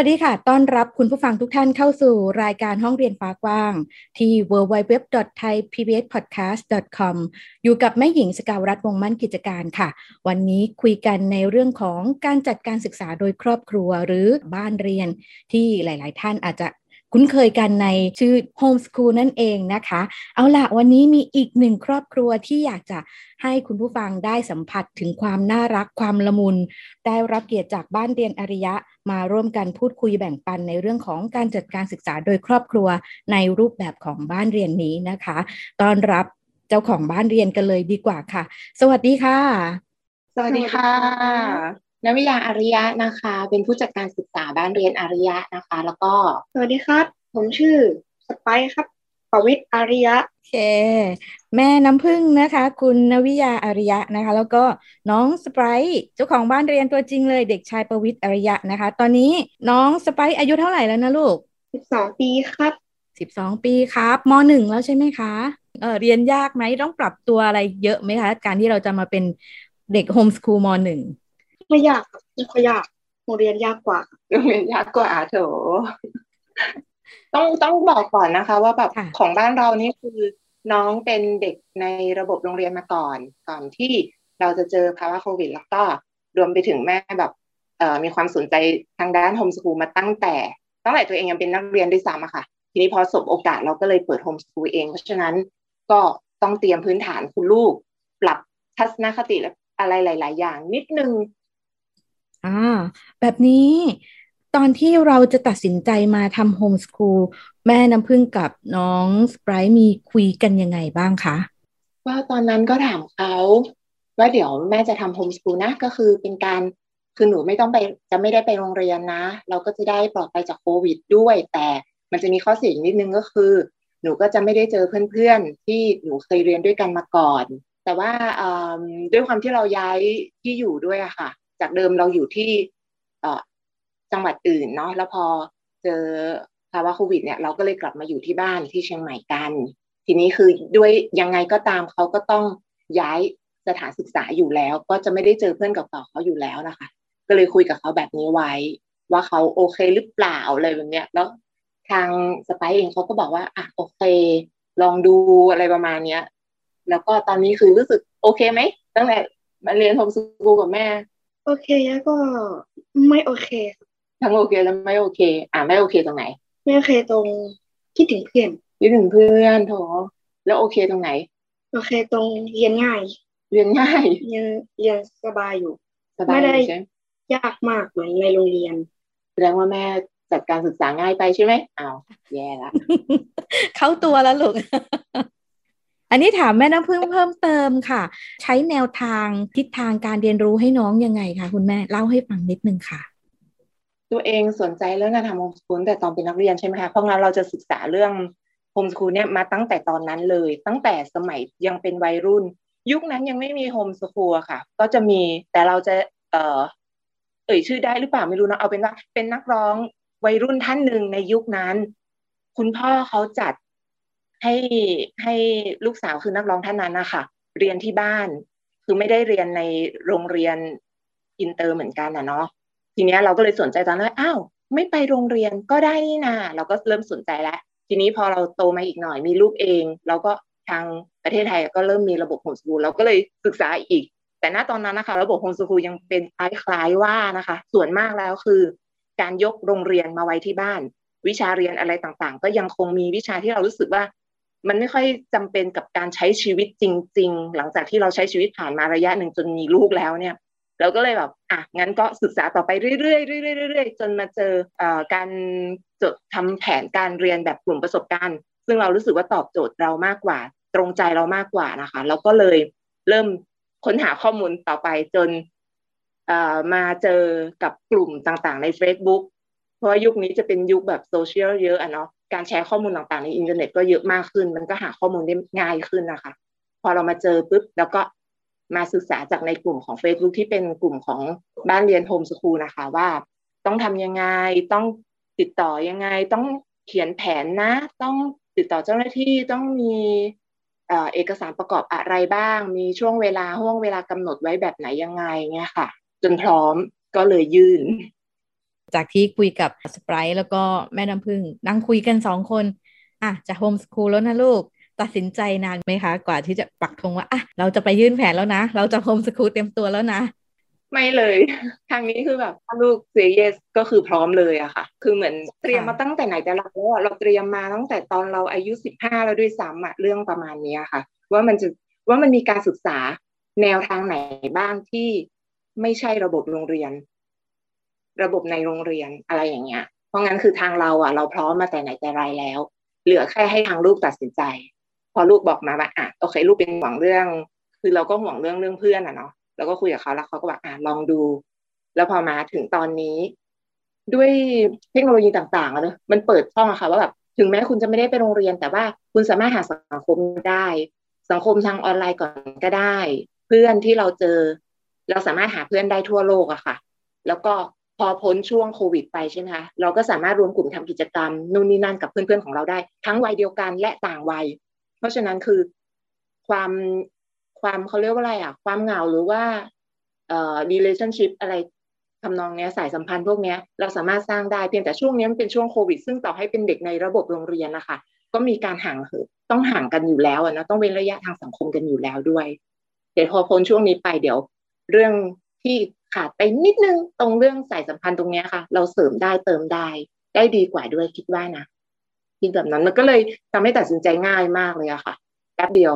วัสดีค่ะ ต้อนรับคุณผู้ฟังทุกท่านเข้าสู่รายการห้องเรียนฟ้ากว้าง ที่ www.thaipbspodcast.com อยู่กับแม่หญิงสกาวรัฐวงมั่นกิจการค่ะ วันนี้คุยกันในเรื่องของการจัดการศึกษาโดยครอบครัวหรือบ้านเรียนที่หลาย ๆ ท่านอาจจะ คุ้นเคยกันในชื่อ Homeschool นั่นเองนะคะ เอาละวันนี้มีอีกหนึ่งครอบครัวที่อยากจะให้คุณผู้ฟังได้สัมผัสถึงความน่ารักความละมุน ได้รับเกียรติจากบ้านเรียนอริยะ มาร่วมกันพูดคุยแบ่งปันในเรื่องของการจัดการศึกษาโดยครอบครัวในรูปแบบของบ้านเรียนนี้นะคะต้อนรับเจ้าของบ้านเรียนกันเลยดีกว่าค่ะ สวัสดีค่ะ สวัสดีค่ะ นวิยาอาริยะนะคะ เป็นผู้จัดการศึกษาบ้านเรียนอาริยะนะคะ แล้วก็ สวัสดีครับ ผมชื่อสไปครับปวิทย์อาริยะโอเค แม่น้ำพึ่งนะคะ คุณนวิยาอาริยะนะคะ แล้วก็น้องสไปร์เจ้าของบ้านเรียนตัวจริงเลย เด็กชายประวิทย์อาริยะนะคะ ตอนนี้น้องสไปร์อายุเท่าไหร่แล้วนะลูกสิบสองปีครับสิบสองปีครับมหนึ่งแล้วใช่ไหมคะเออเรียนยากไหมต้องปรับตัวอะไรเยอะไหมคะ การที่เราจะมาเป็นเด็กโฮมสคูลมหนึ่ง ไม่ยากไม่ค่อยยากโรงเรียนยากกว่าโรงเรียนยากกว่าโถต้องต้องบอกก่อนนะคะ ว่าแบบของบ้านเรานี่คือน้องเป็นเด็กในระบบโรงเรียนมาก่อน ก่อนที่เราจะเจอภาวะโควิด แล้วก็รวมไปถึงแม่แบบเอ่อมีความสนใจทางด้านโฮมสกูลมาตั้งแต่ตั้งแต่ตัวเองยังเป็นนักเรียนด้วยซ้ำอะค่ะ ทีนี้พอสบโอกาสเราก็เลยเปิดโฮมสกูลเอง เพราะฉะนั้นก็ต้องเตรียมพื้นฐานคุณลูก ปรับทัศนคติอะไรหลาย ๆ อย่างนิดนึง อ่าแบบนี้ตอนที่เราจะตัดสินใจมาทำโฮมสคูลแม่น้ำพึ่งกับน้องสไปร์มีคุยกันยังไงบ้างคะว่าตอนนั้นก็ถามเขาว่าเดี๋ยวแม่จะทำโฮมสคูลนะก็คือเป็นการคือหนูไม่ต้องไปจะไม่ได้ไปโรงเรียนนะ เราก็จะได้ปลอดภัยจากโควิดด้วย แต่มันจะมีข้อเสียนิดนึงก็คือ หนูก็จะไม่ได้เจอเพื่อนๆ ที่หนูเคยเรียนด้วยกันมาก่อน แต่ว่าด้วยความที่เราย้ายที่อยู่ด้วยอะค่ะ จากเดิมเราอยู่ที่จังหวัดอื่นเนาะแล้วพอเจอภาวะโควิดเนี่ยเราก็เลยกลับมาอยู่ที่บ้านที่เชียงใหม่กัน ทีนี้คือด้วยยังไงก็ตามเขาก็ต้องย้ายสถานศึกษาอยู่แล้ว ก็จะไม่ได้เจอเพื่อนเก่าๆเขาอยู่แล้วนะคะ ก็เลยคุยกับเขาแบบนี้ไว้ ว่าเขาโอเคหรือเปล่าอะไรแบบเนี้ยแล้วทางสไปเองเขาก็บอกว่าอะโอเค ลองดูอะไรประมาณเนี้ย แล้วก็ตอนนี้คือรู้สึกโอเคไหมตั้งแต่มาเรียนโฮมสกูลกับแม่ โอเคแล้วก็ไม่โอเค ทั้งโอเคแล้วไม่โอเค อ่าไม่โอเคตรงไหน ไม่โอเคตรงคิดถึงเพื่อนคิดถึงเพื่อนโถแล้วโอเคตรงไหน โอเคตรงเรียนง่าย เรียนง่ายเรียนเรียนสบายอยู่สบายไม่ได้ยากมากเหมือนในโรงเรียนแสดงว่าแม่จัดการศึกษาง่ายไปใช่ไหมอ้าวแย่ละเข้าตัวแล้วลูก อันนี้ถามแม่น้ำพึ่งเพิ่มเติมค่ะ ใช้แนวทางทิศทางการเรียนรู้ให้น้องยังไงคะคุณแม่เล่าให้ฟังนิดนึงค่ะ ตัวเองสนใจเรื่องการทำโฮมสคูลแต่ตอนเป็นนักเรียนใช่ไหมคะเพราะงั้นเราจะศึกษาเรื่องโฮมสคูลเนี่ยมาตั้งแต่ตอนนั้นเลย ตั้งแต่สมัยยังเป็นวัยรุ่น ยุคนั้นยังไม่มีโฮมสคูลค่ะ ก็จะมีแต่เราจะเอ่อเอ่ยชื่อได้หรือเปล่าไม่รู้นะเอาเป็นว่าเป็นนักร้องวัยรุ่นท่านหนึ่งในยุคนั้น คุณพ่อเขาจัด ให้ให้ลูกสาวคือนักร้องท่านนั้นนะคะเรียนที่บ้าน คือไม่ได้เรียนในโรงเรียนอินเตอร์เหมือนกันนะเนาะทีนี้เราก็เลยสนใจตอนนั้นอ้าวไม่ไปโรงเรียนก็ได้นี่นาเราก็เริ่มสนใจแล้ว ทีนี้พอเราโตมาอีกหน่อยมีลูกเอง เราก็ทางประเทศไทยก็เริ่มมีระบบ homeschool เราก็เลยศึกษาอีก แต่ณตอนนั้นนะคะ ระบบ homeschool ยังเป็นคล้ายๆว่านะคะ ส่วนมากแล้วคือ การยกโรงเรียนมาไว้ที่บ้าน วิชาเรียนอะไรต่างๆ ก็ยังคงมีวิชาที่เรารู้สึกว่า มันไม่ค่อยจำเป็นกับการใช้ชีวิตจริง ๆ หลังจากที่เราใช้ชีวิตผ่านมาระยะหนึ่งจนมีลูกแล้วเนี่ย เราก็เลยแบบอะงั้นก็ศึกษาต่อไปเรื่อยๆเรื่อยๆเรื่อยๆจนมาเจออการจดทำแผนการเรียนแบบกลุ่มประสบการณ์ ซึ่งเรารู้สึกว่าตอบโจทย์เรามากกว่า ตรงใจเรามากกว่านะคะเราก็เลยเริ่มค้นหาข้อมูลต่อไปจนมาเจอกับกลุ่มต่างๆใน Facebook เพราะว่ายุคนี้จะเป็นยุคแบบโซเชียลเยอะอะเนาะ การแชร์ข้อมูลต่างๆ ในอินเทอร์เน็ตก็เยอะมากขึ้น มันก็หาข้อมูลได้ง่ายขึ้นนะคะ พอเรามาเจอปุ๊บแล้วก็มาศึกษาจากในกลุ่มของ Facebook ที่เป็นกลุ่มของบ้านเรียนโฮมสคูลนะคะว่า ต้องทำยังไงต้องติดต่อยังไงต้องเขียนแผนนะ ต้องติดต่อเจ้าหน้าที่ต้องมีเอกสารประกอบอะไรบ้าง มีช่วงเวลาห่วงเวลากำหนดไว้แบบไหนยังไงเงี้ยค่ะ จนพร้อมก็เลยยื่น จากที่คุยกับสไปร์แล้วก็แม่น้ำพึ่งนั่งคุยกันสองคนอะจะ homeschool แล้วนะลูก ตัดสินใจนานไหมคะ กว่าที่จะปักธงว่าอะเราจะไปยื่นแผนแล้วนะ เราจะ homeschool เต็มตัวแล้วนะไม่เลยทางนี้คือแบบลูก say yes ก็คือพร้อมเลยอะค่ะ คือเหมือนเตรียมมาตั้งแต่ไหนแต่ไรแล้วเราเตรียมมาตั้งแต่ตอนเราอายุสิบห้าแล้วด้วยซ้ำอะเรื่องประมาณนี้ค่ะ ว่ามันจะว่ามันมีการศึกษาแนวทางไหนบ้างที่ไม่ใช่ระบบโรงเรียน ระบบในโรงเรียนอะไรอย่างเงี้ย เพราะงั้นคือทางเราอะ เราพร้อมมาแต่ไหนแต่ไรแล้ว เหลือแค่ให้ทางลูกตัดสินใจ พอลูกบอกมาว่าอะโอเค ลูกเป็นห่วงเรื่อง คือเราก็ห่วงเรื่องเรื่องเพื่อนอะเนาะแล้วก็คุยกับเขาแล้วเขาก็บอกอ่าลองดู แล้วพอมาถึงตอนนี้ ด้วยเทคโนโลยีต่างๆอะเนอะมันเปิดช่องอะค่ะว่าแบบถึงแม้คุณจะไม่ได้ไปโรงเรียน แต่ว่าคุณสามารถหาสังคมได้ สังคมทางออนไลน์ก่อนก็ได้ เพื่อนที่เราเจอ เราสามารถหาเพื่อนได้ทั่วโลกอะค่ะ แล้วก็ พอพ้นช่วงโควิดไปใช่ไหมคะเราก็สามารถรวมกลุ่มทำกิจกรรมนู่นนี่นั่นกับเพื่อนๆของเราได้ ทั้งวัยเดียวกันและต่างวัย เพราะฉะนั้นคือความความเขาเรียกว่าอะไรอะ ความเหงาหรือว่าเอ่อ relationship อะไรทำนองเนี้ยสายสัมพันธ์พวกเนี้ยเราสามารถสร้างได้เพียงแต่ช่วงนี้มันเป็นช่วงโควิด ซึ่งต่อให้เป็นเด็กในระบบโรงเรียนนะคะก็มีการห่างเหินต้องห่างกันอยู่แล้วนะต้องเว้นระยะทางสังคมกันอยู่แล้วด้วย เดี๋ยวพอพ้นช่วงนี้ไปเดี๋ยว เรื่องที่ขาดไปนิดนึงตรงเรื่องสายสัมพันธ์ตรงนี้ค่ะ เราเสริมได้เติมได้ ได้ดีกว่าด้วยคิดว่านะคิดแบบนั้นมันก็เลยทำให้ตัดสินใจง่ายมากเลยอะค่ะแป๊บเดียว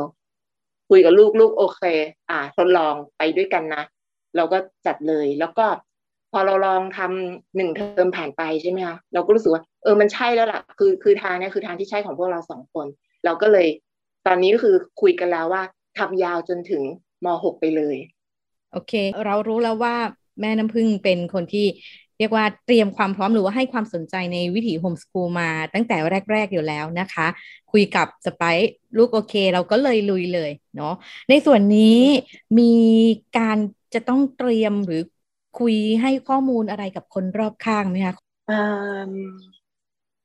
คุยกับลูกลูกโอเค อ่า ทดลองไปด้วยกันนะ เราก็จัดเลยแล้วก็พอเราลองทำหนึ่งเทอมผ่านไปใช่ไหมคะเราก็รู้สึกว่าเออมันใช่แล้วล่ะ คือคือทางนี้คือทางที่ใช่ของพวกเราสองคน เราก็เลย ตอนนี้ก็คือคุยกันแล้วว่าทำยาวจนถึงมหกไปเลย โอเค เรารู้แล้วว่าแม่น้ำพึ่งเป็นคนที่เรียกว่าเตรียมความพร้อมหรือว่าให้ความสนใจในวิถีโฮมสกูลมาตั้งแต่แรก ๆ อยู่แล้วนะคะ คุยกับสไปซ์ลูกโอเค เราก็เลยลุยเลยเนาะในส่วนนี้มีการจะต้องเตรียมหรือคุยให้ข้อมูลอะไรกับคนรอบข้างไหมคะ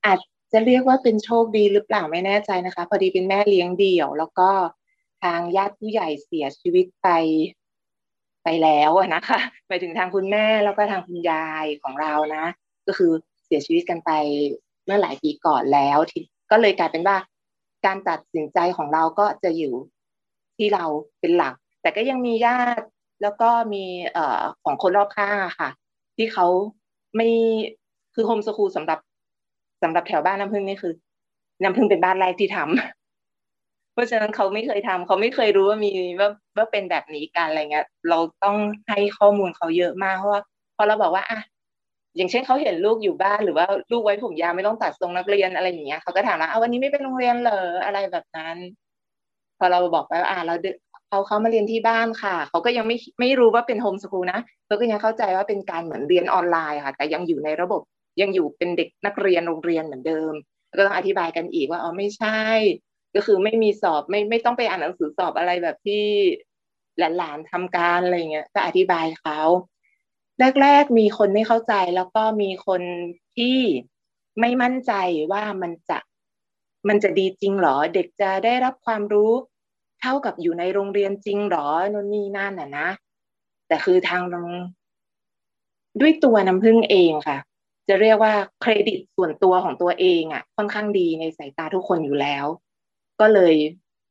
อาจจะเรียกว่าเป็นโชคดีหรือเปล่าไม่แน่ใจนะคะ พอดีเป็นแม่เลี้ยงเดี่ยว แล้วก็ทางญาติผู้ใหญ่เสียชีวิตไป ไปแล้วนะคะไปถึงทางคุณแม่แล้วก็ทางคุณยายของเรานะ ก็คือเสียชีวิตกันไปเมื่อหลายปีก่อนแล้วก็เลยกลายเป็นว่า การตัดสินใจของเราก็จะอยู่ที่เราเป็นหลัก แต่ก็ยังมีญาติแล้วก็มีเอ่อของคนรอบข้างอะค่ะ ที่เขาไม่คือโฮมสคูลสำหรับสำหรับแถวบ้านน้ำพึ่งนี่คือน้ำพึ่งเป็นบ้านแรกที่ทำ เพราะฉะนั้นเขาไม่เคยทำเขาไม่เคยรู้ว่ามีว่าว่าเป็นแบบนี้กันอะไรเงี้ย เราต้องให้ข้อมูลเขาเยอะมากเพราะว่าพอเราบอกว่าอะอย่างเช่นเขาเห็นลูกอยู่บ้านหรือว่าลูกไว้ผมยาวไม่ต้องตัดทรงนักเรียนอะไรอย่างเงี้ยเขาก็ถามว่าอ้าวันนี้ไม่ไปโรงเรียนเหรออะไรแบบนั้น พอเราบอกไปว่าอ่าเราเขาเขามาเรียนที่บ้านค่ะ เขาก็ยังไม่ไม่รู้ว่าเป็นโฮมสกูลนะเขาก็ยังเข้าใจว่าเป็นการเหมือนเรียนออนไลน์ค่ะ แต่ยังอยู่ในระบบยังอยู่เป็นเด็กนักเรียนโรงเรียนเหมือนเดิม ก็ต้องอธิบายกันอีกว่าอ๋อไม่ใช่ ก็คือไม่มีสอบไม่ไม่ต้องไปอ่านหนังสือสอบอะไรแบบที่หลานๆทำการอะไรเงี้ยก็อธิบายเขาแรกๆมีคนไม่เข้าใจแล้วก็มีคนที่ไม่มั่นใจว่ามันจะมันจะดีจริงหรอ เด็กจะได้รับความรู้เท่ากับอยู่ในโรงเรียนจริงหรอนู่นนี่นั่นน่ะนะแต่คือทางด้วยตัวน้ำพึ่งเองค่ะ จะเรียกว่าเครดิตส่วนตัวของตัวเองอะ่ะ ค่อนข้างดีในสายตาทุกคนอยู่แล้ว ก็เลย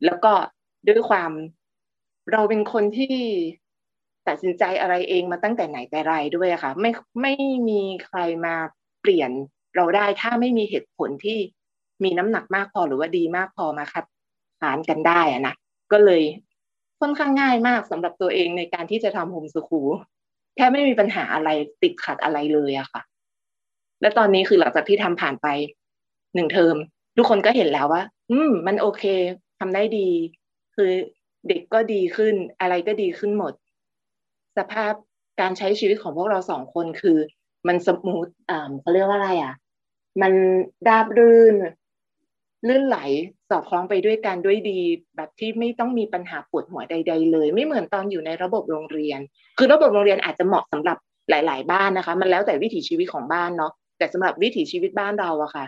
แล้วก็ด้วยความเราเป็นคนที่ตัดสินใจอะไรเองมาตั้งแต่ไหนแต่ไรด้วยค่ะ ไม่ไม่มีใครมาเปลี่ยนเราได้ถ้าไม่มีเหตุผลที่มีน้ำหนักมากพอหรือว่าดีมากพอมาครับหารกันได้อะนะก็เลยค่อนข้างง่ายมากสำหรับตัวเองในการที่จะทำโฮมสคูลแค่ไม่มีปัญหาอะไรติดขัดอะไรเลยอะค่ะ และตอนนี้คือหลังจากที่ทำผ่านไปหนึ่งเทอม ทุกคนก็เห็นแล้วว่า อืม มันโอเคทำได้ดี คือเด็กก็ดีขึ้น อะไรก็ดีขึ้นหมด สภาพการใช้ชีวิตของพวกเราสองคนคือ มันสมูทอ่าเขาเรียกว่าอะไรอะ มันราบรื่น ลื่นไหลสอดคล้องไปด้วยกันด้วยดี แบบที่ไม่ต้องมีปัญหาปวดหัวใด ๆ เลย ไม่เหมือนตอนอยู่ในระบบโรงเรียน คือระบบโรงเรียนอาจจะเหมาะสำหรับหลาย ๆ บ้านนะคะ มันแล้วแต่วิถีชีวิตของบ้านเนาะแต่สำหรับวิถีชีวิตบ้านเราอะค่ะ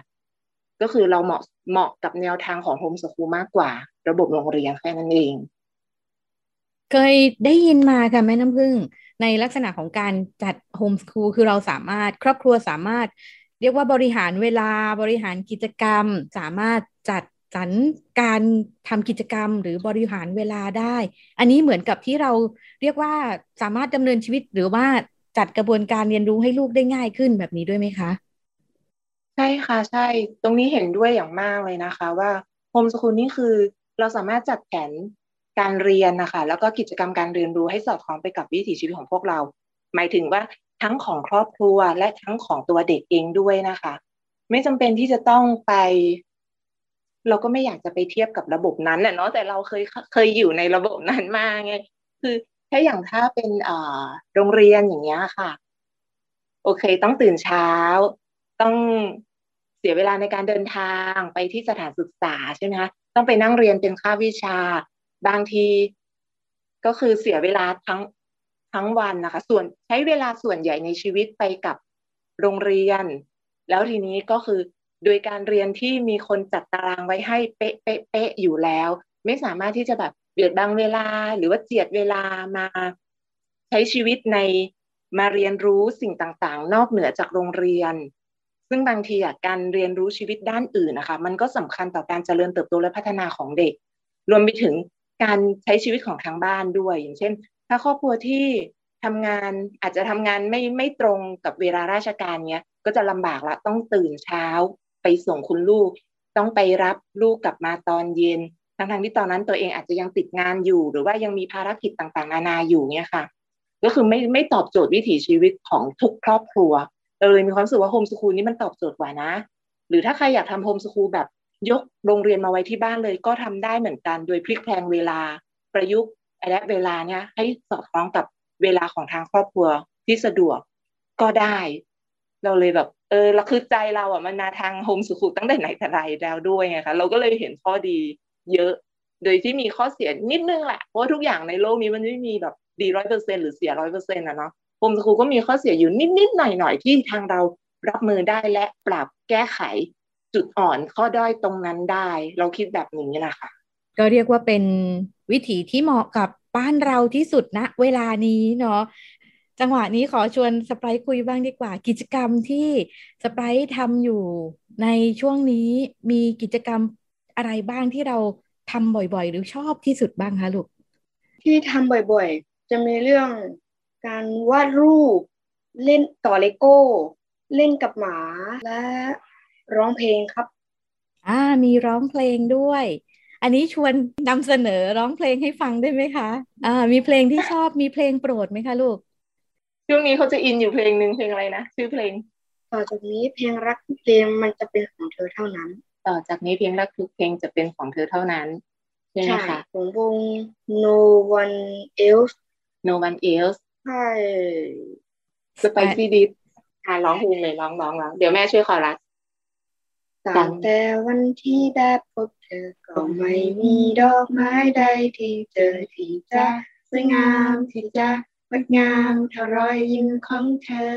ก็คือเราเหมาะเหมาะกับแนวทางของโฮมสคูลมากกว่า ระบบโรงเรียนแค่นั้นเอง เคยได้ยินมาค่ะแม่น้ำพึ่ง ในลักษณะของการจัดโฮมสคูลคือเราสามารถ ครอบครัวสามารถ เรียกว่าบริหารเวลาบริหารกิจกรรม สามารถจัดสรรการทำกิจกรรมหรือบริหารเวลาได้ อันนี้เหมือนกับที่เราเรียกว่าสามารถดำเนินชีวิตหรือว่าจัดกระบวนการเรียนรู้ให้ลูกได้ง่ายขึ้นแบบนี้ด้วยไหมคะ ใช่ค่ะ ใช่ ตรงนี้เห็นด้วยอย่างมากเลยนะคะ ว่าโฮมสคูลนี่คือเราสามารถจัดแผนการเรียนนะคะแล้วก็กิจกรรมการเรียนรู้ให้สอดคล้องไปกับวิถีชีวิตของพวกเรา หมายถึงว่าทั้งของครอบครัวและทั้งของตัวเด็กเองด้วยนะคะ ไม่จำเป็นที่จะต้องไป เราก็ไม่อยากจะไปเทียบกับระบบนั้นน่ะเนาะแต่เราเคยเคยอยู่ในระบบนั้นมาไงคือแค่อย่างถ้าเป็นโรงเรียนอย่างเงี้ยค่ะ โอเค ต้องตื่นเช้า ต้อง สียเวลาในการเดินทางไปที่สถานศึกษาใช่ไหมคะต้องไปนั่งเรียนเป็นค่าวิชา บางทีก็คือเสียเวลาทั้งทั้งวันนะคะ ส่วนใช้เวลาส่วนใหญ่ในชีวิตไปกับโรงเรียน แล้วทีนี้ก็คือโดยการเรียนที่มีคนจัดตารางไว้ให้เป๊ะเป๊ะเป๊ะอยู่แล้ว ไม่สามารถที่จะแบบเบียดบังเวลาหรือว่าเจียดเวลามาใช้ชีวิตในมาเรียนรู้สิ่งต่างๆ นอกเหนือจากโรงเรียน ซึ่งบางทีอะการเรียนรู้ชีวิตด้านอื่นนะคะมันก็สำคัญต่อการเจริญเติบโตและพัฒนาของเด็ก รวมไปถึงการใช้ชีวิตของทางบ้านด้วย อย่างเช่น ถ้าครอบครัวที่ทำงานอาจจะทำงานไม่ไม่ตรงกับเวลาราชการเนี้ยก็จะลำบากละต้องตื่นเช้า ไปส่งคุณลูก ต้องไปรับลูกกลับมาตอนเย็นทั้งทที่ตอนนั้นตัวเองอาจจะยังติดงานอยู่ หรือว่ายังมีภารกิจต่างๆ นานาอยู่เนี่ยค่ะ ก็คือไม่ไม่ตอบโจทย์วิถีชีวิตของทุกครอบครัว เราเลยมีความรู้สึกว่าโฮมสคูลนี้มันตอบโจทย์กว่านะ หรือถ้าใครอยากทำ homeschool แบบยกโรงเรียนมาไว้ที่บ้านเลยก็ทำได้เหมือนกันโดยพลิกแพลงเวลาประยุกต์และเวลาเนี่ยให้สอดคล้องกับเวลาของทางครอบครัวที่สะดวกก็ได้ เราเลยแบบ เออเราคือใจเราอะมันมาทาง homeschool ตั้งแต่ไหนแต่ไรแล้วด้วยไงคะเราก็เลยเห็นข้อดีเยอะ โดยที่มีข้อเสียนิดนึงแหละเพราะทุกอย่างในโลกนี้มันไม่มีแบบดีร้อยเปอร์เซ็นหรือเสียร้อยเปอร์เซ็นต์นะเนาะ homeschool ก็มีข้อเสียอยู่นิดๆหน่อยๆที่ทางเรารับมือได้และปรับแก้ไขจุดอ่อนข้อด้อยตรงนั้นได้ เราคิดแบบนี้แหละค่ะก็เรียกว่าเป็นวิถีที่เหมาะกับบ้านเราที่สุดณนะเวลานี้เนาะจังหวะนี้ขอชวนสไปร์คุยบ้างดีกว่า กิจกรรมที่สไปร์ทำอยู่ในช่วงนี้มีกิจกรรมอะไรบ้างที่เราทำบ่อยๆ หรือชอบที่สุดบ้างคะลูกที่ทำบ่อยๆ จะมีเรื่อง การวาดรูป เล่นต่อเลโก้ เล่นกับหมาและร้องเพลงครับ อ่ามีร้องเพลงด้วย อันนี้ชวนนำเสนอร้องเพลงให้ฟังได้ไหมคะ อ่า มีเพลงที่ชอบมีเพลงโปรดไหมคะลูก ช่วงนี้เขาจะอินอยู่เพลงหนึ่งเพลงอะไรนะชื่อเพลง ต่อจากนี้เพลงรักทุกเพลงมันจะเป็นของเธอเท่านั้น ต่อจากนี้เพลงรักทุกเพลงจะเป็นของเธอเท่านั้นใช่ไหมคะของวง no one else no one else ใช่ spicy dip อ่าร้องเพลงเลยร้องร้องร้องเดี๋ยวแม่ช่วยขอรัดตั้งแต่วันที่ได้พบเธอก็ไม่มีดอกไม้ใดที่เจอที่จะสวยงามที่จะงดงามเท่ารอยยิ้มของเธอ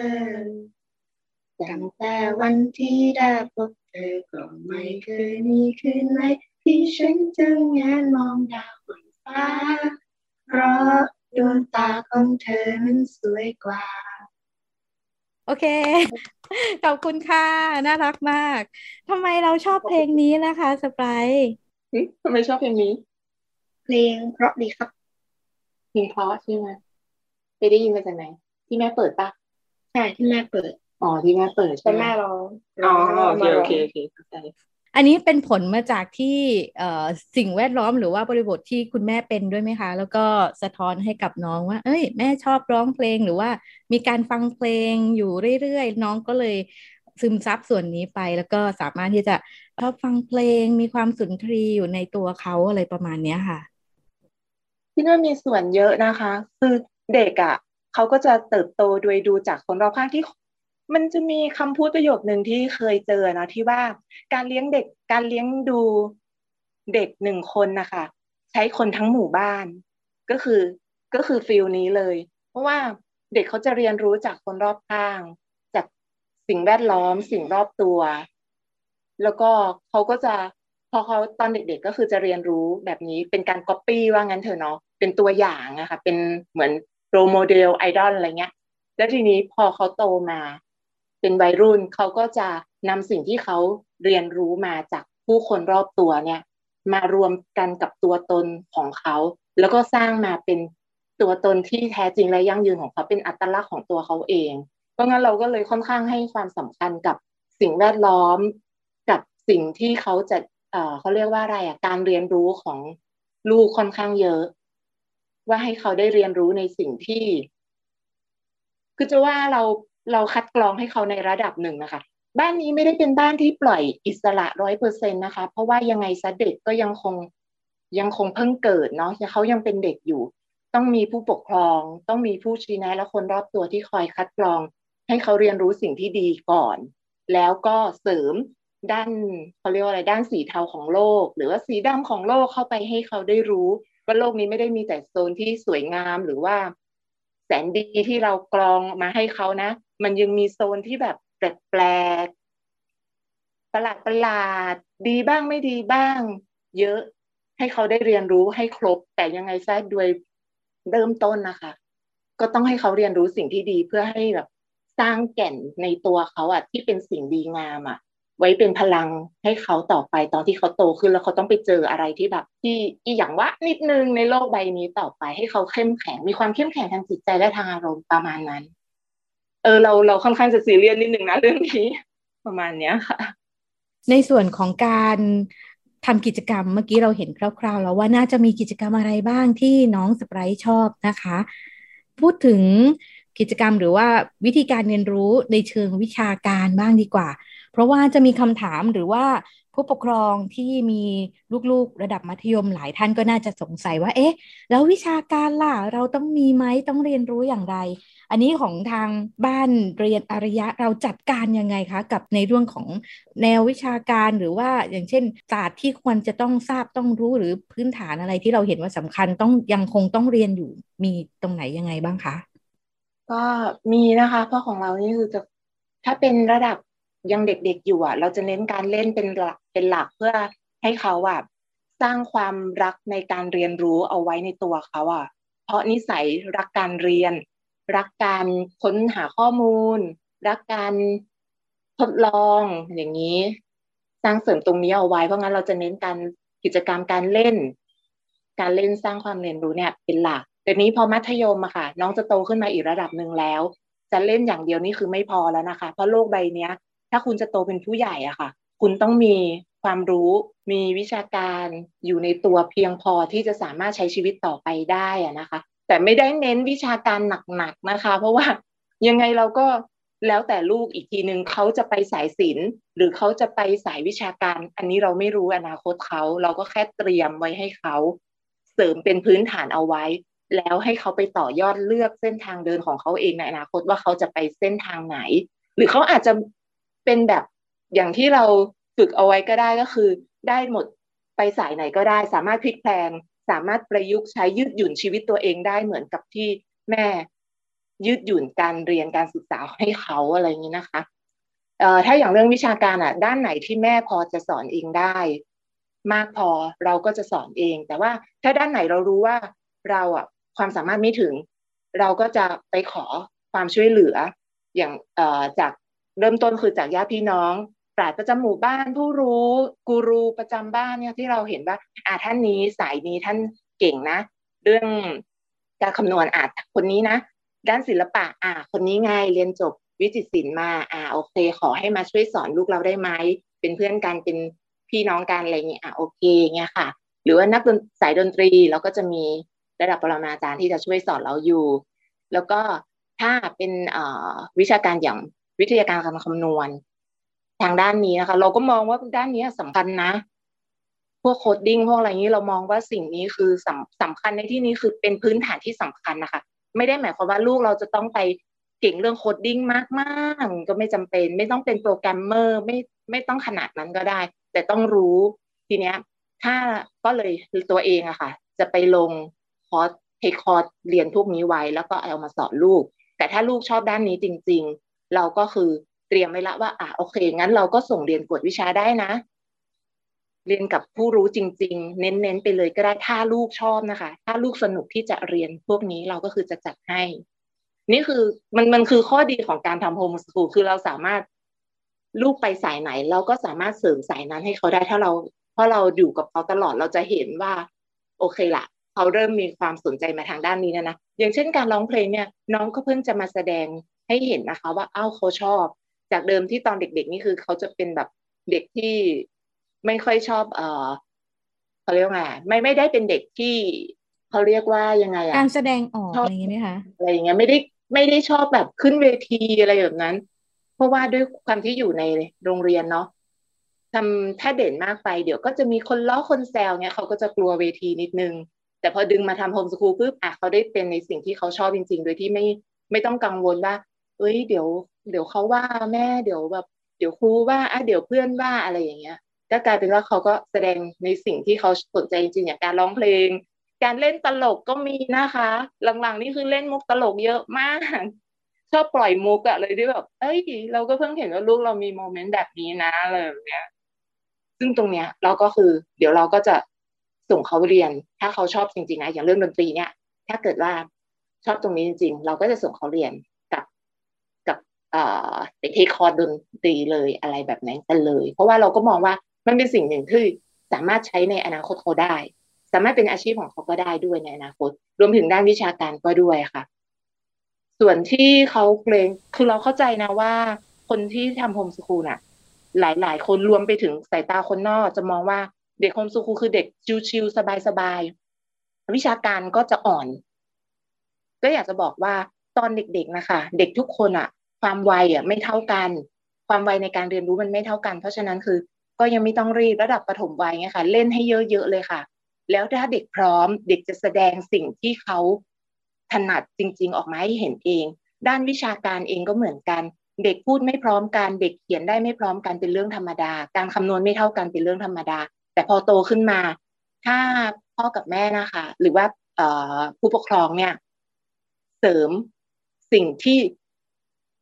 ตั้งแต่วันที่ได้พบเธอก็ไม่เคยมีคืนไหนที่ฉันจะแงนมองดาวบนฟ้าเพราะ ดวงตาของเธอนั้นสวยกว่า โอเค ขอบคุณค่ะ น่ารักมากทำไมเราชอบเพลงนี้นะคะสไปร์ทำไมชอบเพลงนี้ เพลงเพราะดีครับ เพลงเพราะใช่ไหมไปได้ยินมาจากไหน ที่แม่เปิดปะใช่ที่แม่เปิด อ๋อที่แม่เปิดใช่แม่ร้องอ๋อโอเคโอเคโอเคเข้าใจ อันนี้เป็นผลมาจากที่สิ่งแวดล้อมหรือว่าบริบทที่คุณแม่เป็นด้วยไหมคะ แล้วก็สะท้อนให้กับน้องว่า เอ้ย แม่ชอบร้องเพลงหรือว่ามีการฟังเพลงอยู่เรื่อยๆ น้องก็เลยซึมซับส่วนนี้ไป แล้วก็สามารถที่จะชอบฟังเพลงมีความสุนทรีอยู่ในตัวเขาอะไรประมาณนี้ค่ะที่น่ามีส่วนเยอะนะคะ คือเด็กอะ่ะเขาก็จะเติบโตโดยดูจากคนรอบข้างที่ มันจะมีคำพูดประโยคหนึ่งที่เคยเจอนะที่ว่าการเลี้ยงเด็กการเลี้ยงดูเด็กหนึ่งคนนะคะใช้คนทั้งหมู่บ้าน ก็คือก็คือฟิลนี้เลย เพราะว่าเด็กเขาจะเรียนรู้จากคนรอบข้าง จากสิ่งแวดล้อม สิ่งรอบตัว แล้วก็เขาก็จะพอเขาตอนเด็กๆก็คือจะเรียนรู้แบบนี้เป็นการก๊อปปี้ว่างั้นเถอะเนาะเป็นตัวอย่างอะค่ะเป็นเหมือนโรโมเดลไอดอลอะไรเงี้ยแล้วทีนี้พอเขาโตมา เป็นวัยรุ่นเขาก็จะนำสิ่งที่เขาเรียนรู้มาจากผู้คนรอบตัวเนี่ยมารวมกันกับตัวตนของเขา แล้วก็สร้างมาเป็นตัวตนที่แท้จริงและยั่งยืนของเขาเป็นอัตลักษณ์ของตัวเขาเอง เพราะงั้นเราก็เลยค่อนข้างให้ความสำคัญกับสิ่งแวดล้อม กับสิ่งที่เขาจะเอ่อเขาเรียกว่าอะไรอะการเรียนรู้ของลูกค่อนข้างเยอะ ว่าให้เขาได้เรียนรู้ในสิ่งที่ คือจะว่าเรา เราคัดกรองให้เขาในระดับหนึ่งนะคะ บ้านนี้ไม่ได้เป็นบ้านที่ปล่อยอิสระร้อยเปอร์เซ็นต์นะคะ เพราะว่ายังไงซะเด็กก็ยังคงยังคงเพิ่งเกิดเนาะเขายังเป็นเด็กอยู่ ต้องมีผู้ปกครอง ต้องมีผู้ชี้แนะและคนรอบตัวที่คอยคัดกรอง ให้เขาเรียนรู้สิ่งที่ดีก่อน แล้วก็เสริมด้านเขาเรียกว่าอะไรด้านสีเทาของโลก หรือว่าสีดำของโลกเข้าไปให้เขาได้รู้ว่าโลกนี้ไม่ได้มีแต่โซนที่สวยงามหรือว่าแสนดีที่เรากรองมาให้เขานะ มันยังมีโซนที่แบบแปลกๆประหลาดประหลาดดีบ้างไม่ดีบ้าง เยอะให้เขาได้เรียนรู้ให้ครบ แต่ยังไงซะด้วยเริ่มต้นนะคะ ก็ต้องให้เขาเรียนรู้สิ่งที่ดีเพื่อให้แบบสร้างแก่นในตัวเขาอะที่เป็นสิ่งดีงามอะไว้เป็นพลังให้เขาต่อไปตอนที่เขาโตขึ้นแล้วเขาต้องไปเจออะไรที่แบบ ที่อีอย่างว่านิดนึงในโลกใบนี้ต่อไปให้เขาเข้มแข็ง มีความเข้มแข็งทางจิตใจและทางอารมณ์ประมาณนั้น เออเราเราค่อนข้างจะซีเรียสนิดหนึ่งนะเรื่องนี้ ประมาณเนี้ยค่ะ ในส่วนของการทำกิจกรรมเมื่อกี้เราเห็นคร่าว ๆ แล้วว่าน่าจะมีกิจกรรมอะไรบ้างที่น้องสไปร์ชอบนะคะ พูดถึงกิจกรรมหรือว่าวิธีการเรียนรู้ในเชิงวิชาการบ้างดีกว่า เพราะว่าจะมีคำถามหรือว่า ผู้ปกครองที่มีลูกๆระดับมัธยมหลายท่านก็น่าจะสงสัยว่า เอ๊ะ แล้ววิชาการล่ะ เราต้องมีไหมต้องเรียนรู้อย่างไร อันนี้ของทางบ้านเรียนอารยะเราจัดการยังไงคะ กับในเรื่องของแนววิชาการหรือว่าอย่างเช่นศาสตร์ที่ควรจะต้องทราบต้องรู้หรือพื้นฐานอะไรที่เราเห็นว่าสำคัญต้องยังคงต้องเรียนอยู่มีตรงไหนยังไงบ้างคะก็มีนะคะเพราะของเรานี่คือจะถ้าเป็นระดับ ยังเด็กๆอยู่อะ เราจะเน้นการเล่นเป็นหลักเป็นหลักเพื่อให้เขาแบบสร้างความรักในการเรียนรู้เอาไว้ในตัวเขาอะ เพราะนิสัยรักการเรียน รักการค้นหาข้อมูล รักการทดลองอย่างนี้ สร้างเสริมตรงนี้เอาไว้ เพราะงั้นเราจะเน้นการกิจกรรมการเล่น การเล่นสร้างความเรียนรู้เนี่ย เป็นหลักแต่นี้พอมัธยมอะค่ะ น้องจะโตขึ้นมาอีกระดับหนึ่งแล้ว จะเล่นอย่างเดียวนี่คือไม่พอแล้วนะคะ เพราะโลกใบเนี้ย ถ้าคุณจะโตเป็นผู้ใหญ่อะค่ะ คุณต้องมีความรู้มีวิชาการอยู่ในตัวเพียงพอที่จะสามารถใช้ชีวิตต่อไปได้อะนะคะ แต่ไม่ได้เน้นวิชาการหนักๆนะคะ เพราะว่ายังไงเราก็แล้วแต่ลูกอีกทีหนึ่งเขาจะไปสายศิลป์หรือเขาจะไปสายวิชาการ อันนี้เราไม่รู้อนาคตเขาเราก็แค่เตรียมไว้ให้เขา เสริมเป็นพื้นฐานเอาไว้ แล้วให้เขาไปต่อยอดเลือกเส้นทางเดินของเขาเองในอนาคตว่าเขาจะไปเส้นทางไหน หรือเขาอาจจะ เป็นแบบอย่างที่เราฝึกเอาไว้ก็ได้ก็คือ ได้หมดไปสายไหนก็ได้ สามารถพลิกแพลง สามารถประยุกต์ใช้ยืดหยุ่นชีวิตตัวเองได้เหมือนกับที่แม่ยืดหยุ่นการเรียนการศึกษาให้เขาอะไรอย่างนี้นะคะเอ่อถ้าอย่างเรื่องวิชาการอะ ด้านไหนที่แม่พอจะสอนเองได้ มากพอเราก็จะสอนเอง แต่ว่าถ้าด้านไหนเรารู้ว่าเราอะความสามารถไม่ถึง เราก็จะไปขอความช่วยเหลืออย่างจาก เริ่มต้นคือจากญาติพี่น้องปราชญ์ประจำหมู่บ้านผู้รู้กูรูประจำบ้านเนี่ยที่เราเห็นว่าอ่าท่านนี้สายนี้ท่านเก่งนะ เรื่องการคำนวณอาจคนนี้นะ ด้านศิลปะอ่าคนนี้ไงเรียนจบวิจิตรศิลป์มาอ่าโอเค ขอให้มาช่วยสอนลูกเราได้ไหมเป็นเพื่อนกันเป็นพี่น้องกันอะไรเงี้ยอ่าโอเคเงี้ยค่ะ หรือว่านักสายดนตรีเราก็จะมีระดับปรมาจารย์ที่จะช่วยสอนเราอยู่ แล้วก็ถ้าเป็นวิชาการอย่าง วิทยาการการคำนวณ ทางด้านนี้นะคะ เราก็มองว่าด้านนี้สำคัญนะ พวก coding พวกอะไรนี้เรามองว่าสิ่งนี้คือสำสำคัญในที่นี้คือเป็นพื้นฐานที่สำคัญนะคะ ไม่ได้หมายความว่าลูกเราจะต้องไปเก่งเรื่อง coding มากๆก็ไม่จำเป็น ไม่ต้องเป็นโปรแกรมเมอร์ไม่ไม่ต้องขนาดนั้นก็ได้ แต่ต้องรู้ทีเนี้ย ถ้าก็เลยตัวเองอะค่ะ จะไปลงคอร์ส take course เรียนพวกนี้ไว้ แล้วก็เอามาสอนลูก แต่ถ้าลูกชอบด้านนี้จริง เราก็คือเตรียมไว้ละว่า อะโอเค งั้นเราก็ส่งเรียนกวดวิชาได้นะ เรียนกับผู้รู้จริง ๆ เน้นๆไปเลยก็ได้ถ้าลูกชอบนะคะ ถ้าลูกสนุกที่จะเรียนพวกนี้เราก็คือจะจัดให้ นี่คือมันมันคือข้อดีของการทำโฮมสกูลคือเราสามารถลูกไปสายไหน เราก็สามารถเสริมสายนั้นให้เขาได้ถ้าเราเพราะเราอยู่กับเขาตลอดเราจะเห็นว่า โอเคละเขาเริ่มมีความสนใจมาทางด้านนี้นะนะอย่างเช่นการร้องเพลงเนี่ย น้องก็เพิ่งจะมาแสดง ให้เห็นนะคะว่าอ้าวเขาชอบ จากเดิมที่ตอนเด็กๆนี่คือเขาจะเป็นแบบเด็กที่ไม่ค่อยชอบ เออเขาเรียกว่าไงไม่ไม่ได้เป็นเด็กที่เขาเรียกว่ายังไงอะการแสดงออกอะไรอย่างเงี้ยไหมคะอะไรอย่างเงี้ยไม่ได้ไม่ได้ชอบแบบขึ้นเวทีอะไรแบบนั้น เพราะว่าด้วยความที่อยู่ในโรงเรียนเนาะทำถ้าเด่นมากไปเดี๋ยวก็จะมีคนล้อคนแซวเนี่ยเขาก็จะกลัวเวทีนิดนึง แต่พอดึงมาทำโฮมสกูลปุ๊บอะเขาได้เป็นในสิ่งที่เขาชอบจริง ๆ โดยที่ไม่ไม่ต้องกังวลว่า เอ้ยเดี๋ยว เดี๋ยวเขาว่าแม่เดี๋ยวแบบ เดี๋ยวครูว่าอะเดี๋ยวเพื่อนว่าอะไรอย่างเงี้ยก็กลายเป็นว่าเขาก็แสดงในสิ่งที่เขาสนใจจริงๆอย่างการร้องเพลง การเล่นตลกก็มีนะคะ หลังๆนี่คือเล่นมุกตลกเยอะมาก ชอบปล่อยมุกอะเลยที่แบบเอ้ย เราก็เพิ่งเห็นว่าลูกเรามีโมเมนต์แบบนี้นะอะไรแบบเนี้ย ซึ่งตรงเนี้ยเราก็คือ เดี๋ยวเราก็จะส่งเขาเรียน ถ้าเขาชอบจริงๆนะอย่างเรื่องดนตรีเนี่ย ถ้าเกิดว่าชอบตรงนี้จริง ๆ เราก็จะส่งเขาเรียน ไป take course ดนตรีเลยอะไรแบบนั้นกันเลย เพราะว่าเราก็มองว่ามันเป็นสิ่งหนึ่งที่สามารถใช้ในอนาคตเขาได้ สามารถเป็นอาชีพของเขาก็ได้ด้วยในอนาคต รวมถึงด้านวิชาการก็ด้วยค่ะ ส่วนที่เขาเกรงคือเราเข้าใจนะว่า คนที่ทำ homeschool น่ะ หลาย ๆ คนรวมไปถึงสายตาคนนอกจะมองว่าเด็กโฮมสคูลคือเด็กชิวๆสบายๆวิชาการก็จะอ่อน ก็อยากจะบอกว่าตอนเด็ก ๆ นะคะ เด็กทุกคนอะ ความไวอะไม่เท่ากัน ความไวในการเรียนรู้มันไม่เท่ากัน เพราะฉะนั้นคือก็ยังไม่ต้องรีบระดับประถมวัยไงค่ะเล่นให้เยอะๆเลยค่ะ แล้วถ้าเด็กพร้อม เด็กจะแสดงสิ่งที่เขาถนัดจริง ๆ ออกมาให้เห็นเอง ด้านวิชาการเองก็เหมือนกัน เด็กพูดไม่พร้อมกันเด็กเขียนได้ไม่พร้อมกันเป็นเรื่องธรรมดา การคำนวณไม่เท่ากันเป็นเรื่องธรรมดา แต่พอโตขึ้นมา ถ้าพ่อกับแม่นะคะ หรือว่าผู้ปกครองเนี่ย เสริมสิ่งที่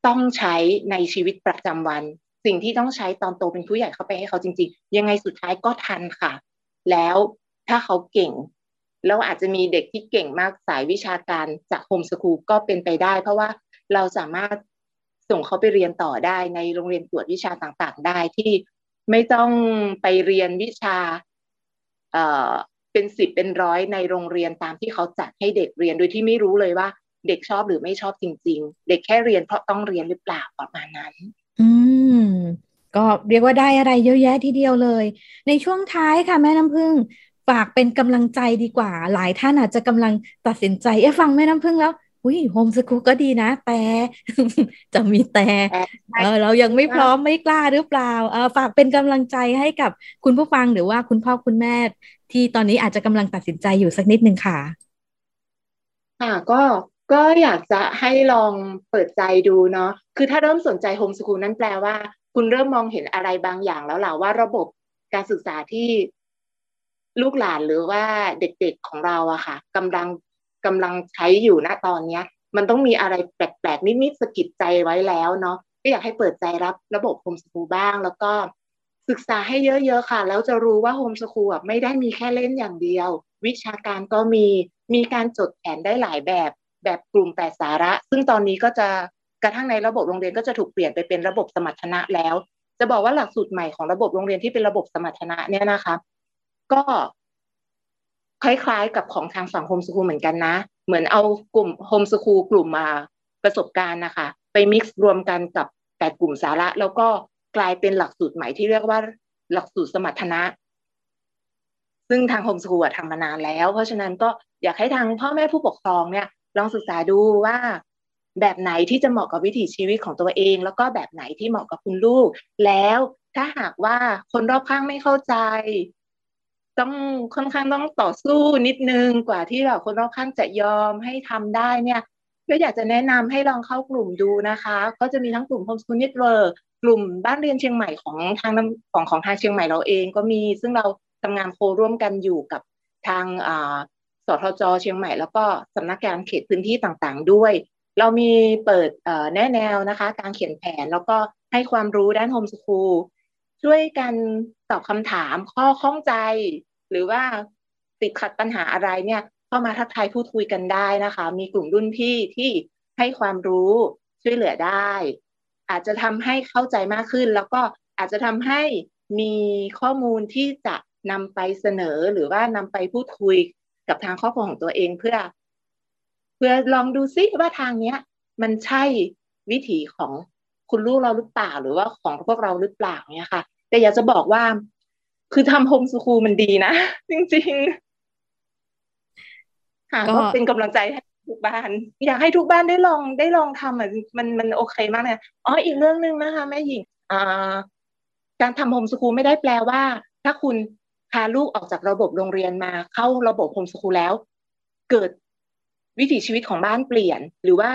ต้องใช้ในชีวิตประจำวัน สิ่งที่ต้องใช้ตอนโตเป็นผู้ใหญ่เข้าไปให้เขาจริง ๆ ยังไงสุดท้ายก็ทันค่ะ แล้วถ้าเขาเก่งแล้วอาจจะมีเด็กที่เก่งมากสายวิชาการจากโฮมสคูลก็เป็นไปได้ เพราะว่าเราสามารถส่งเขาไปเรียนต่อได้ในโรงเรียนตรวจวิชาต่างๆ ได้ที่ไม่ต้องไปเรียนวิชาเอ่อเป็นสิบเป็นร้อยในโรงเรียนตามที่เขาจัดให้เด็กเรียนโดยที่ไม่รู้เลยว่า เด็กชอบหรือไม่ชอบจริง ๆ เด็กแค่เรียนเพราะต้องเรียนหรือเปล่าประมาณนั้น อืม ก็เรียกว่าได้อะไรเยอะแยะทีเดียวเลย ในช่วงท้ายค่ะแม่น้ำพึ่งฝากเป็นกำลังใจดีกว่า หลายท่านอาจจะกำลังตัดสินใจเอ๊ะฟังแม่น้ำพึ่งแล้วอุ้ยโฮมสกูลก็ดีนะ แต่จะมีแต่เออเรายังไม่พร้อมไม่กล้าหรือเปล่าเออฝากเป็นกำลังใจให้กับคุณผู้ฟังหรือว่าคุณพ่อคุณแม่ ที่ตอนนี้อาจจะกำลังตัดสินใจอยู่สักนิดนึงค่ะ ค่ะก็ ก็อยากจะให้ลองเปิดใจดูเนาะ คือถ้าเริ่มสนใจโฮมสกูลนั่นแปลว่า คุณเริ่มมองเห็นอะไรบางอย่างแล้วแหละว่าระบบการศึกษาที่ลูกหลานหรือว่าเด็กๆของเราอะค่ะกำลังกำลังใช้อยู่ณตอนเนี้ย มันต้องมีอะไรแปลกๆนิดๆสะกิดใจไว้แล้วเนาะก็อยากให้เปิดใจรับระบบโฮมสกูลบ้าง แล้วก็ศึกษาให้เยอะๆค่ะ แล้วจะรู้ว่าโฮมสกูลไม่ได้มีแค่เล่นอย่างเดียว วิชาการก็มีมีการจดแผนได้หลายแบบ แบบกลุ่มแต่สาระ ซึ่งตอนนี้ก็จะกระทั่งในระบบโรงเรียนก็จะถูกเปลี่ยนไปเป็นระบบสมรรถนะแล้ว จะบอกว่าหลักสูตรใหม่ของระบบโรงเรียนที่เป็นระบบสมรรถนะเนี่ยนะคะ ก็คล้ายๆกับของทางสังคมสกูลเหมือนกันนะ เหมือนเอากลุ่มโฮมสกูลกลุ่มมาประสบการณ์นะคะ ไปมิกซ์รวมกันกับแต่กลุ่มสาระ แล้วก็กลายเป็นหลักสูตรใหม่ที่เรียกว่าหลักสูตรสมรรถนะ ซึ่งทางโฮมสกูลทำมานานแล้ว เพราะฉะนั้นก็อยากให้ทางพ่อแม่ผู้ปกครองเนี่ย ลองศึกษาดูว่าแบบไหนที่จะเหมาะกับวิถีชีวิตของตัวเอง แล้วก็แบบไหนที่เหมาะกับคุณลูก แล้วถ้าหากว่าคนรอบข้างไม่เข้าใจ ต้องค่อนข้างต้องต่อสู้นิดนึงกว่าที่แบบคนรอบข้างจะยอมให้ทำได้เนี่ยก็อยากจะแนะนำให้ลองเข้ากลุ่มดูนะคะ ก็จะมีทั้งกลุ่ม Homeschool Network กลุ่มบ้านเรียนเชียงใหม่ของทางของของทางเชียงใหม่เราเองก็มีซึ่งเราทำงานโคร่วมกันอยู่กับทาง สทจเชียงใหม่แล้วก็สำนักงานเขตพื้นที่ต่างๆ ด้วย เรามีเปิดแนแนวนะคะ การเขียนแผนแล้วก็ให้ความรู้ด้านโฮมสคูลช่วยกันตอบคำถามข้อข้องใจ หรือว่าติดขัดปัญหาอะไรเนี่ยเข้ามาทักทายพูดคุยกันได้นะคะ มีกลุ่มรุ่นพี่ที่ให้ความรู้ช่วยเหลือได้ อาจจะทำให้เข้าใจมากขึ้น แล้วก็อาจจะทำให้มีข้อมูลที่จะนำไปเสนอหรือว่านำไปพูดคุย กับทางครอบครัวของตัวเองเพื่อ เพื่อลองดูซิว่าทางเนี้ย มันใช่วิถีของคุณลูกเราหรือเปล่าหรือว่าของพวกเราหรือเปล่าเนี่ยค่ะ แต่อยากจะบอกว่า คือทำโฮมสคูลมันดีนะ จริงๆค่ะก็เป็นกำลังใจให้ทุกบ้าน อยากให้ทุกบ้านได้ลองได้ลองทำอะมันมันโอเคมากเลยอ๋ออีกเรื่องหนึ่งนะคะแม่หญิงอ่าการทำโฮมสคูลไม่ได้แปลว่า ถ้าคุณ พาลูกออกจากระบบโรงเรียนมาเข้าระบบโฮมสคูลแล้ว เกิดวิถีชีวิตของบ้านเปลี่ยน หรือว่า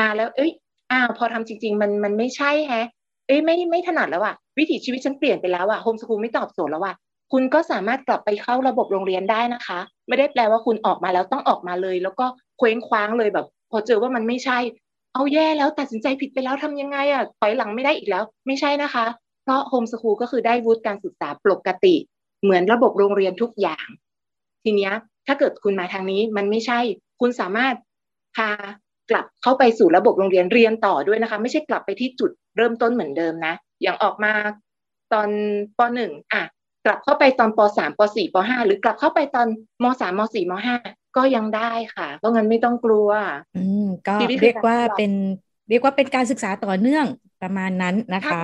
มาแล้ว เอ้ยอ้าวพอทำจริง ๆ มันมันไม่ใช่แฮะ เอ้ยไม่ไม่ถนัดแล้วอะวิถีชีวิตฉันเปลี่ยนไปแล้วอะโฮมสคูลไม่ตอบโจทย์แล้วอะคุณก็สามารถกลับไปเข้าระบบโรงเรียนได้นะคะ ไม่ได้แปลว่าคุณออกมาแล้วต้องออกมาเลย แล้วก็เคว้งคว้างเลยแบบ พอเจอว่ามันไม่ใช่ เอาแย่แล้วตัดสินใจผิดไปแล้วทำยังไงอะถอยหลังไม่ได้อีกแล้ว ไม่ใช่นะคะ เพราะโฮมสคูลก็คือได้วุฒิการศึกษาปกติ เหมือนระบบโรงเรียนทุกอย่าง ทีเนี้ยถ้าเกิดคุณมาทางนี้มันไม่ใช่ คุณสามารถพากลับเข้าไปสู่ระบบโรงเรียนเรียนต่อด้วยนะคะ ไม่ใช่กลับไปที่จุดเริ่มต้นเหมือนเดิมนะ อย่างออกมาตอนปหนึ่งอะกลับเข้าไปตอนปสามปสี่ปห้าหรือกลับเข้าไปตอนมสามมสี่มห้าก็ยังได้ค่ะ เพราะงั้นไม่ต้องกลัว อืมก็เรียกว่าเป็นเรียกว่าเป็นการศึกษาต่อเนื่องประมาณนั้นนะคะ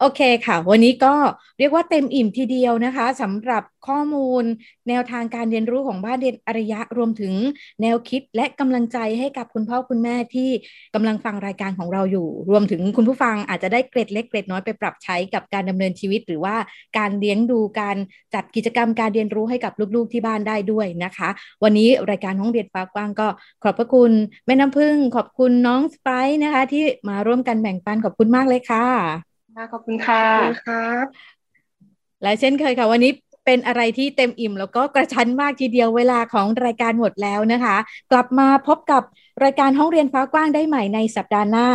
โอเคค่ะ วันนี้ก็เรียกว่าเต็มอิ่มทีเดียวนะคะสำหรับข้อมูล แนวทางการเรียนรู้ของบ้านเรียนอริยะรวมถึงแนวคิดและกำลังใจให้กับคุณพ่อคุณแม่ที่กำลังฟังรายการของเราอยู่ รวมถึงคุณผู้ฟังอาจจะได้เกร็ดเล็กเกร็ดน้อยไปปรับใช้กับการดำเนินชีวิต หรือว่าการเลี้ยงดูการจัดกิจกรรมการเรียนรู้ให้กับลูกๆที่บ้านได้ด้วยนะคะ วันนี้รายการห้องเรียนฟ้ากว้างก็ขอบพระคุณแม่น้ำพึ่งขอบคุณน้องสไปนะคะที่มาร่วมกันแบ่งปันขอบคุณมากเลยค่ะ ค่ะขอบคุณค่ะครับ และเช่นเคยค่ะ วันนี้เป็นอะไรที่เต็มอิ่ม แล้วก็กระชั้นมากทีเดียวเวลาของรายการหมดแล้วนะคะ กลับมาพบกับรายการห้องเรียนฟ้ากว้างได้ใหม่ในสัปดาห์หน้า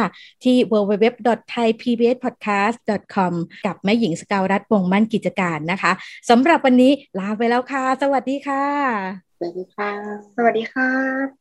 ที่ www.thaipbspodcast.com กับแม่หญิงสกาวรัฐวงมั่นกิจการนะคะสำหรับวันนี้ลาไปแล้วค่ะ สวัสดีค่ะ สวัสดีค่ะ สวัสดีค่ะ